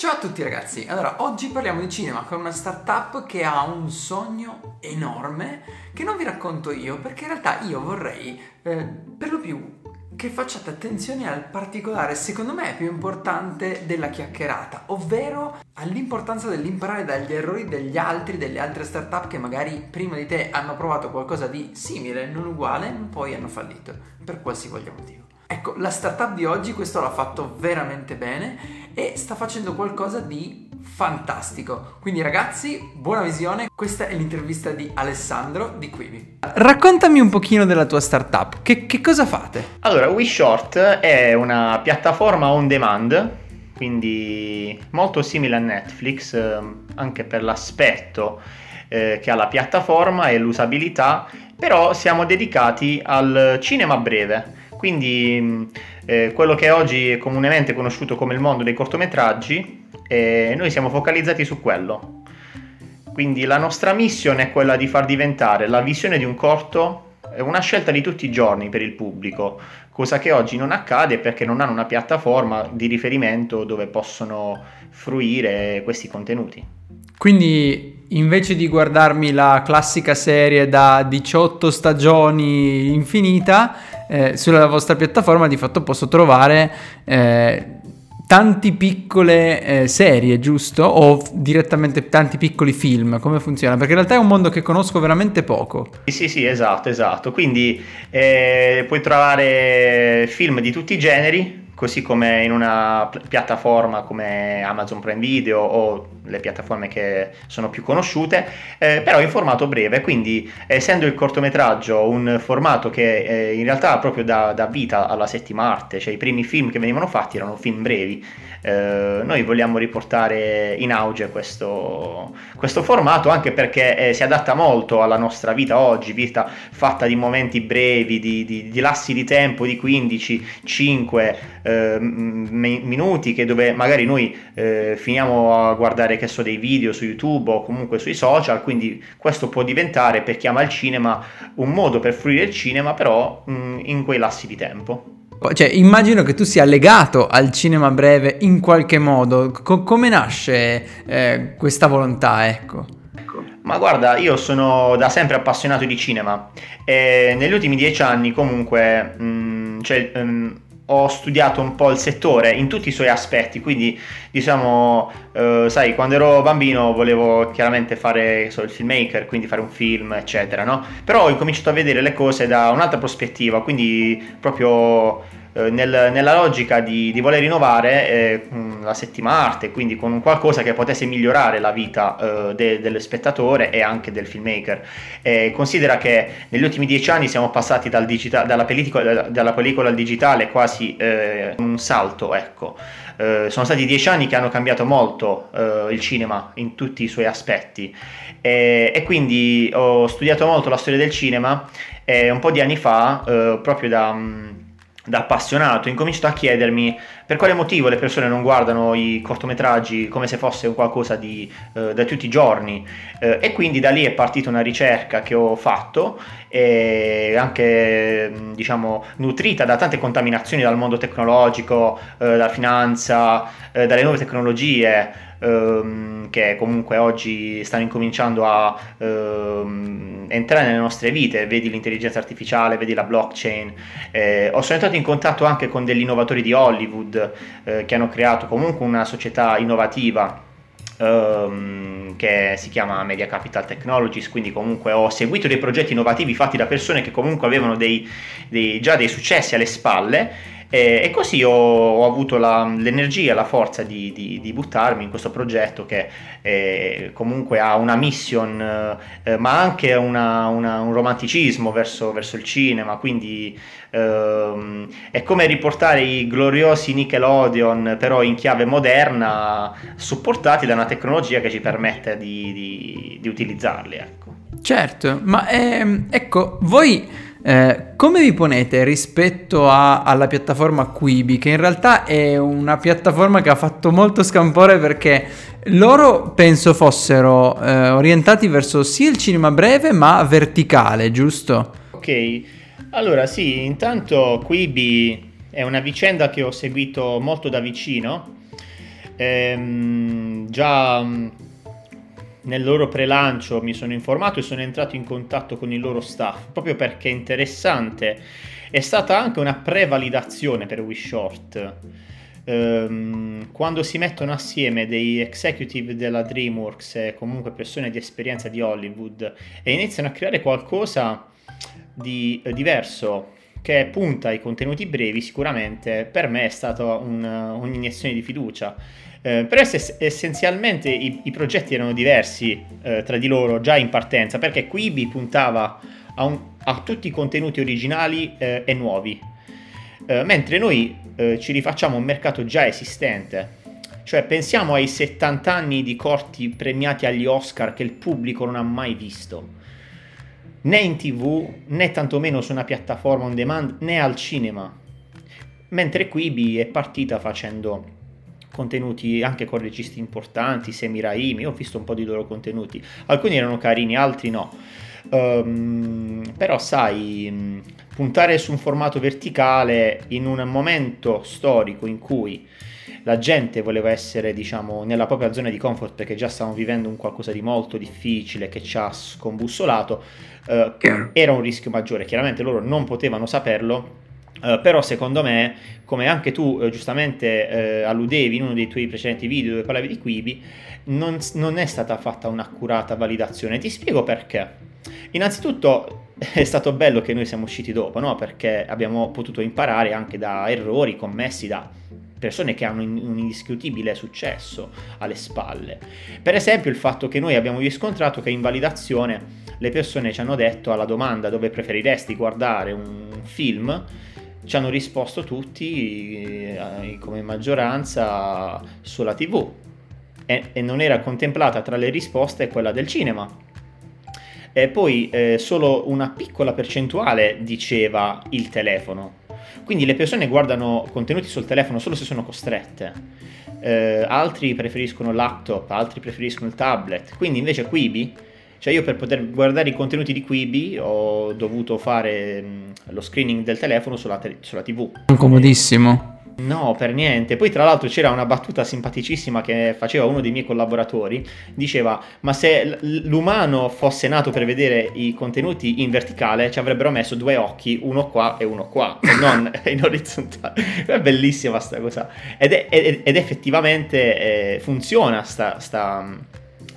Ciao a tutti ragazzi, allora oggi parliamo di cinema con una startup che ha un sogno enorme che non vi racconto io perché in realtà io vorrei eh, per lo più che facciate attenzione al particolare, secondo me più importante della chiacchierata, ovvero all'importanza dell'imparare dagli errori degli altri, delle altre startup che magari prima di te hanno provato qualcosa di simile, non uguale, ma poi hanno fallito, per qualsivoglia motivo. Ecco, la startup di oggi questo l'ha fatto veramente bene e sta facendo qualcosa di fantastico. Quindi ragazzi, buona visione. Questa è l'intervista di Alessandro di Quibi. Raccontami un pochino della tua startup. Che, che cosa fate? Allora, WeShort è una piattaforma on demand, quindi molto simile a Netflix, ehm, anche per l'aspetto eh, che ha la piattaforma e l'usabilità, però siamo dedicati al cinema breve quindi eh, quello che oggi è comunemente conosciuto come il mondo dei cortometraggi, eh, noi siamo focalizzati su quello. Quindi la nostra missione è quella di far diventare la visione di un corto una scelta di tutti i giorni per il pubblico, cosa che oggi non accade perché non hanno una piattaforma di riferimento dove possono fruire questi contenuti. Quindi invece di guardarmi la classica serie da 18 stagioni infinita, eh, sulla vostra piattaforma di fatto posso trovare eh, tanti piccole eh, serie, giusto? O direttamente tanti piccoli film, come funziona? Perché in realtà è un mondo che conosco veramente poco. Sì, sì, sì esatto, esatto. Quindi eh, puoi trovare film di tutti i generi, così come in una piattaforma come Amazon Prime Video o le piattaforme che sono più conosciute, eh, però in formato breve, quindi essendo il cortometraggio un formato che eh, in realtà proprio dà, dà, vita alla settima arte, cioè i primi film che venivano fatti erano film brevi, eh, noi vogliamo riportare in auge questo, questo formato anche perché eh, si adatta molto alla nostra vita oggi, vita fatta di momenti brevi, di, di, di lassi di tempo di 15, 5 eh, minuti che dove magari noi eh, finiamo a guardare che so dei video su YouTube o comunque sui social, quindi questo può diventare per chi ama il cinema un modo per fruire il cinema però mh, in quei lassi di tempo. Cioè, immagino che tu sia legato al cinema breve in qualche modo. Co- come nasce eh, questa volontà, ecco? Ma guarda, io sono da sempre appassionato di cinema e negli ultimi dieci anni comunque mh, mm, cioè, mh, mm, ho studiato un po' il settore in tutti i suoi aspetti, quindi diciamo, eh, sai, quando ero bambino volevo chiaramente fare so, il filmmaker, quindi fare un film, eccetera, no? Però ho incominciato a vedere le cose da un'altra prospettiva, quindi proprio eh, nel, nella logica di, di voler rinnovare eh, la settima arte, quindi con qualcosa che potesse migliorare la vita eh, de, dello spettatore e anche del filmmaker. considera che negli ultimi dieci anni siamo passati dal digita- dalla, pellicola, dalla, pellicola, al digitale quasi eh, un salto, ecco. Eh, sono stati dieci anni che hanno cambiato molto il cinema in tutti i suoi aspetti e, e, quindi ho studiato molto la storia del cinema e un po' di anni fa, proprio da da appassionato, ho incominciato a chiedermi per quale motivo le persone non guardano i cortometraggi come se fosse qualcosa di, eh, da tutti i giorni. Eh, e quindi da lì è partita una ricerca che ho fatto e anche diciamo nutrita da tante contaminazioni dal mondo tecnologico, eh, dalla finanza, eh, dalle nuove tecnologie ehm, che comunque oggi stanno incominciando a ehm, entrare nelle nostre vite, vedi l'intelligenza artificiale, vedi la blockchain. Eh, ho sono entrato in contatto anche con degli innovatori di Hollywood eh, che hanno creato comunque una società innovativa ehm, che si chiama Media Capital Technologies, quindi comunque ho seguito dei progetti innovativi fatti da persone che comunque avevano dei, dei, già dei successi alle spalle e, e così ho, ho avuto la, l'energia, la forza di, di, di, buttarmi in questo progetto che eh, comunque ha una mission, eh, ma anche una, una, un romanticismo verso, verso, il cinema, quindi ehm, è come riportare i gloriosi Nickelodeon però in chiave moderna, supportati da una tecnologia che ci permette di, di utilizzarli. Ecco. Certo, ma ehm, ecco, voi eh, come vi ponete rispetto a, alla piattaforma Quibi, che in realtà è una piattaforma che ha fatto molto scampore perché loro penso fossero eh, orientati verso sì il cinema breve ma verticale, giusto? Ok, allora sì, intanto Quibi è una vicenda che ho seguito molto da vicino Ehm, già mm, nel loro prelancio mi sono informato e sono entrato in contatto con il loro staff proprio perché è interessante. È stata anche una prevalidazione per WeShort. Ehm, quando si mettono assieme dei executive della DreamWorks e comunque persone di esperienza di Hollywood e iniziano a creare qualcosa di eh, diverso che punta ai contenuti brevi, sicuramente per me è stata un, un'iniezione di fiducia. Eh, però ess- essenzialmente i-, i, progetti erano diversi eh, tra di loro già in partenza, perché Quibi puntava a, un- a tutti i contenuti originali eh, e nuovi, eh, mentre noi eh, ci rifacciamo un mercato già esistente. Cioè pensiamo ai 70 anni di corti premiati agli Oscar che il pubblico non ha mai visto né in tv né tantomeno su una piattaforma on demand né al cinema. Mentre Quibi è partita facendo contenuti anche con registi importanti, Semi Raimi, ho visto un po' di loro contenuti, alcuni erano carini, altri no. Um, però sai, puntare su un formato verticale in un momento storico in cui la gente voleva essere, diciamo, nella propria zona di comfort perché già stavamo vivendo un qualcosa di molto difficile che ci ha scombussolato, eh, era un rischio maggiore. Chiaramente loro non potevano saperlo, Uh, però secondo me, come anche tu uh, giustamente uh, alludevi in uno dei tuoi precedenti video dove parlavi di Quibi, non, non, è stata fatta un'accurata validazione. Ti spiego perché. Innanzitutto è stato bello che noi siamo usciti dopo, no? perché abbiamo potuto imparare anche da errori commessi da persone che hanno un indiscutibile successo alle spalle. Per esempio il fatto che noi abbiamo riscontrato che in validazione le persone ci hanno detto alla domanda dove preferiresti guardare un film, ci hanno risposto tutti eh, come maggioranza sulla tv e, e, non era contemplata tra le risposte quella del cinema. E poi eh, solo una piccola percentuale diceva il telefono. Quindi le persone guardano contenuti sul telefono solo se sono costrette. Eh, altri preferiscono il laptop, altri preferiscono il tablet. Quindi invece Quibi cioè io per poter guardare i contenuti di Quibi ho dovuto fare mh, lo screening del telefono sulla, te- sulla TV. Comodissimo. No, per niente. Poi tra l'altro c'era una battuta simpaticissima che faceva uno dei miei collaboratori. Diceva, ma se l'umano fosse nato per vedere i contenuti in verticale ci avrebbero messo due occhi, uno qua e uno qua, e non in orizzontale. È bellissima sta cosa. Ed, è, ed, ed effettivamente eh, funziona sta, sta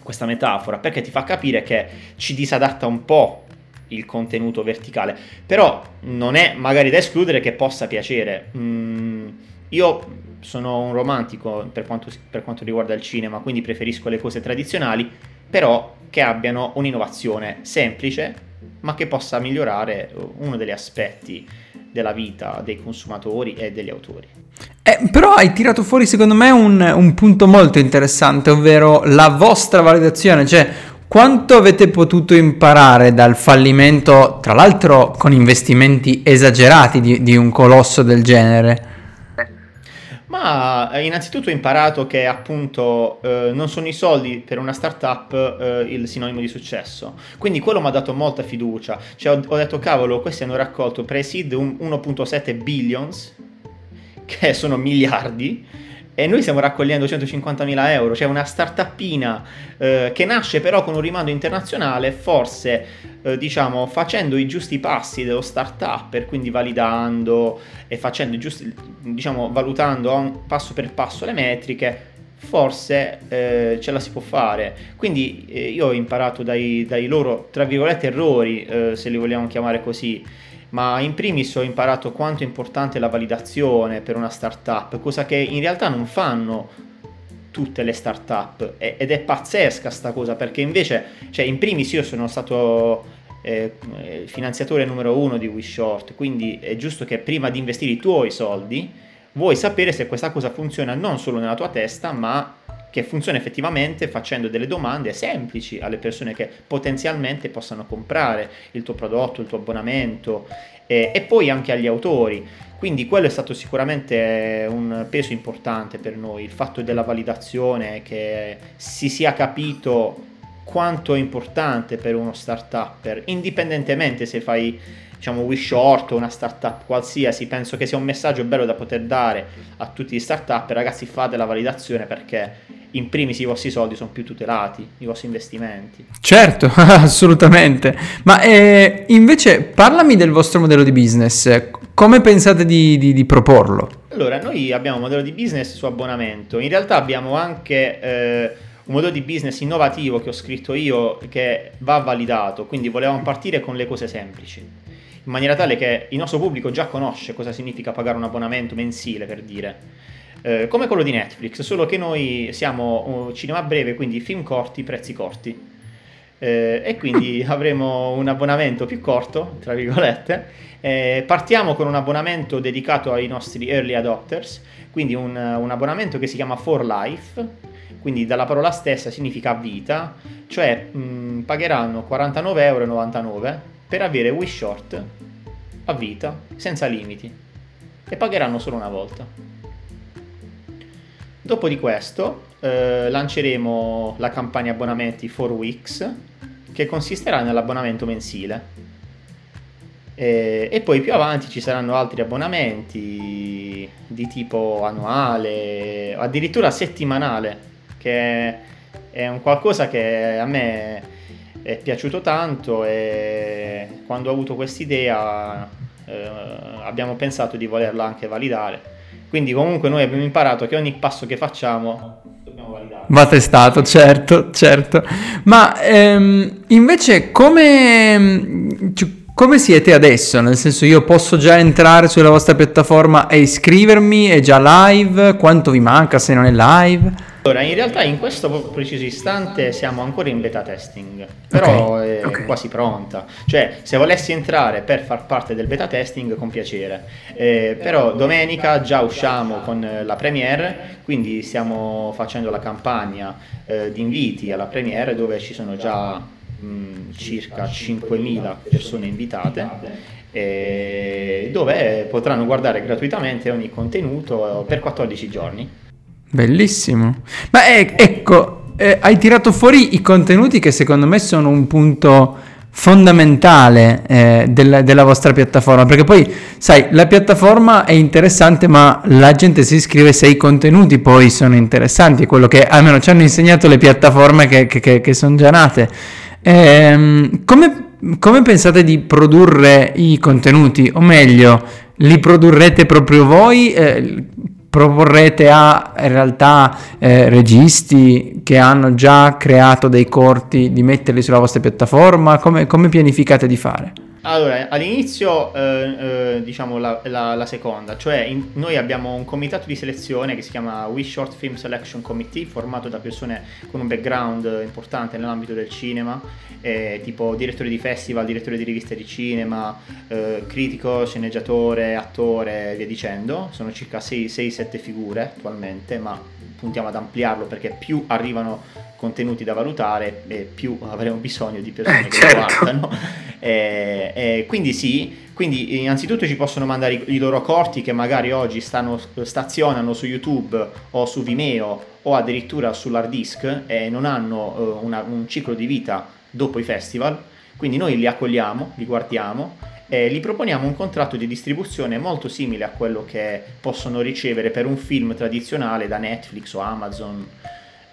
questa metafora perché ti fa capire che ci disadatta un po' il contenuto verticale, però non è magari da escludere che possa piacere. Mm, io sono un romantico per quanto, per quanto riguarda il cinema, quindi preferisco le cose tradizionali, però che abbiano un'innovazione semplice, ma che possa migliorare uno degli aspetti della vita dei consumatori e degli autori. Eh, però hai tirato fuori secondo me un, un, punto molto interessante, ovvero la vostra validazione, cioè quanto avete potuto imparare dal fallimento, tra l'altro con investimenti esagerati di, di un colosso del genere? Ma eh, innanzitutto ho imparato che appunto eh, non sono i soldi per una startup eh, il sinonimo di successo. Quindi quello mi ha dato molta fiducia. Cioè ho, ho detto cavolo, questi hanno raccolto pre-seed 1.7 billions, che sono miliardi, e noi stiamo raccogliendo 150.000 euro, cioè una startupina eh, che nasce però con un rimando internazionale, forse eh, diciamo facendo i giusti passi dello startup, quindi validando e facendo i giusti, diciamo valutando passo per passo le metriche, forse eh, ce la si può fare. Quindi eh, io ho imparato dai, dai, loro, tra virgolette, errori, eh, se li vogliamo chiamare così, ma in primis ho imparato quanto è importante la validazione per una startup, cosa che in realtà non fanno tutte le startup. Ed è pazzesca sta cosa perché invece, cioè in primis io sono stato eh, finanziatore numero uno di WeShort, quindi è giusto che prima di investire i tuoi soldi vuoi sapere se questa cosa funziona non solo nella tua testa ma che funziona effettivamente facendo delle domande semplici alle persone che potenzialmente possano comprare il tuo prodotto, il tuo abbonamento eh, e poi anche agli autori. Quindi quello è stato sicuramente un peso importante per noi, il fatto della validazione, che si sia capito quanto è importante per uno startup, indipendentemente se fai diciamo Wish Short o una startup qualsiasi, penso che sia un messaggio bello da poter dare a tutti gli startup, ragazzi fate la validazione perché in primis i vostri soldi sono più tutelati, i vostri investimenti. Certo, assolutamente. Ma eh, invece parlami del vostro modello di business, come pensate di, di, di, proporlo? Allora, noi abbiamo un modello di business su abbonamento, in realtà abbiamo anche... Eh, un modello di business innovativo che ho scritto io che va validato, quindi volevamo partire con le cose semplici in maniera tale che il nostro pubblico già conosce cosa significa pagare un abbonamento mensile, per dire. Eh, come quello di Netflix, solo che noi siamo cinema breve, quindi film corti, prezzi corti. Eh, e quindi avremo un abbonamento più corto, tra virgolette. Eh, partiamo con un abbonamento dedicato ai nostri early adopters, quindi un, un abbonamento che si chiama For Life, quindi dalla parola stessa significa vita, cioè mh, pagheranno 49,99 euro per avere Wish Short a vita, senza limiti, e pagheranno solo una volta. Dopo di questo eh, lanceremo la campagna abbonamenti for Weeks, che consisterà nell'abbonamento mensile. E, e, poi più avanti ci saranno altri abbonamenti di tipo annuale, addirittura settimanale, che è un qualcosa che a me è piaciuto tanto e quando ho avuto quest'idea eh, abbiamo pensato di volerla anche validare. Quindi comunque noi abbiamo imparato che ogni passo che facciamo dobbiamo validare. Va testato, certo, certo. Ma ehm, invece come, come siete adesso? Nel senso io posso già entrare sulla vostra piattaforma e iscrivermi? È già live? Quanto vi manca se non è live? Allora, in realtà in questo preciso istante siamo ancora in beta testing, però okay, è okay. quasi pronta. Cioè, se volessi entrare per far parte del beta testing, con piacere. Eh, però domenica già usciamo con la premiere, quindi stiamo facendo la campagna eh, di inviti alla premiere dove ci sono già mh, circa 5.000 persone invitate eh, dove potranno guardare gratuitamente ogni contenuto per 14 giorni. Bellissimo. Ma è, ecco, eh, hai tirato fuori i contenuti che secondo me sono un punto fondamentale eh, della, della, vostra piattaforma perché poi sai la piattaforma è interessante ma la gente si iscrive se i contenuti poi sono interessanti è quello che almeno ci hanno insegnato le piattaforme che, che, che, che sono già nate. Ehm, come, come pensate di produrre i contenuti? O meglio li produrrete proprio voi? Eh, proporrete a in realtà eh, registi che hanno già creato dei corti di metterli sulla vostra piattaforma? Come, come pianificate di fare? Allora, all'inizio eh, eh, diciamo la, la, la, seconda, cioè in, noi abbiamo un comitato di selezione che si chiama We Short Film Selection Committee, formato da persone con un background importante nell'ambito del cinema, eh, tipo direttore di festival, direttore di riviste di cinema, eh, critico, sceneggiatore, attore e via dicendo. Sono circa 6-7 figure attualmente, ma puntiamo ad ampliarlo perché più arrivano contenuti da valutare e più avremo bisogno di persone eh, che certo. guardano. E, e quindi sì, quindi innanzitutto ci possono mandare i, i, loro corti che magari oggi stanno, stazionano su YouTube o su Vimeo o addirittura sull'hard disk e non hanno uh, una, un ciclo di vita dopo i festival. Quindi noi li accogliamo, li guardiamo e gli proponiamo un contratto di distribuzione molto simile a quello che possono ricevere per un film tradizionale da Netflix o Amazon.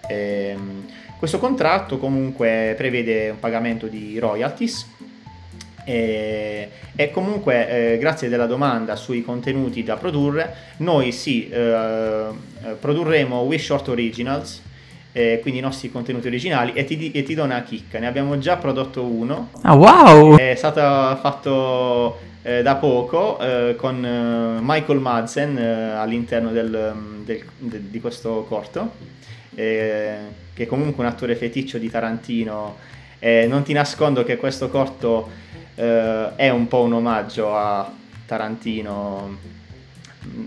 Ehm, questo contratto comunque prevede un pagamento di royalties e, e comunque eh, grazie della domanda sui contenuti da produrre noi sì eh, produrremo We Short Originals eh, quindi i nostri contenuti originali e ti, e ti, do una chicca ne abbiamo già prodotto uno ah wow è stato fatto eh, da poco eh, con eh, Michael Madsen all'interno del, del, del, di questo corto che è comunque un attore feticcio di Tarantino. Eh, non ti nascondo che questo corto eh, è un po' un omaggio a Tarantino.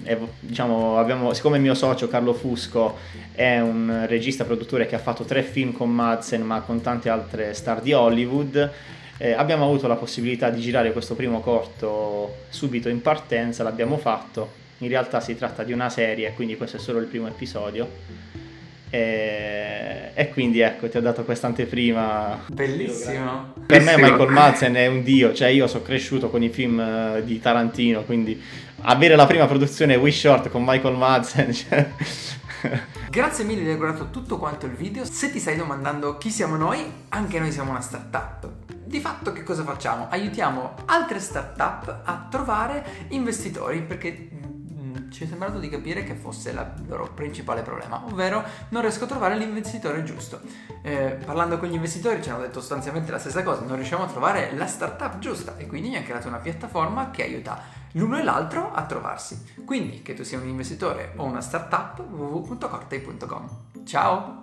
E, diciamo, abbiamo, siccome il mio socio Carlo Fusco è un regista produttore che ha fatto tre film con Madsen ma con tante altre star di Hollywood, eh, abbiamo avuto la possibilità di girare questo primo corto subito in partenza, l'abbiamo fatto. In realtà si tratta di una serie, quindi questo è solo il primo episodio e, e quindi ecco ti ho dato questa anteprima. Bellissimo. Per me. Michael Madsen è un dio, cioè io sono cresciuto con i film eh, di Tarantino, quindi avere la prima produzione Wish Short con Michael Madsen... Cioè... Grazie mille di aver guardato tutto quanto il video. Se ti stai domandando chi siamo noi, anche noi siamo una startup. Di fatto che cosa facciamo? Aiutiamo altre startup a trovare investitori perché ci è sembrato di capire che fosse il loro principale problema, ovvero non riesco a trovare l'investitore giusto. Eh, parlando con gli investitori ci hanno detto sostanzialmente la stessa cosa, non riusciamo a trovare la startup giusta e quindi mi ha creato una piattaforma che aiuta l'uno e l'altro a trovarsi. Quindi che tu sia un investitore o una startup www.cortei.com. Ciao!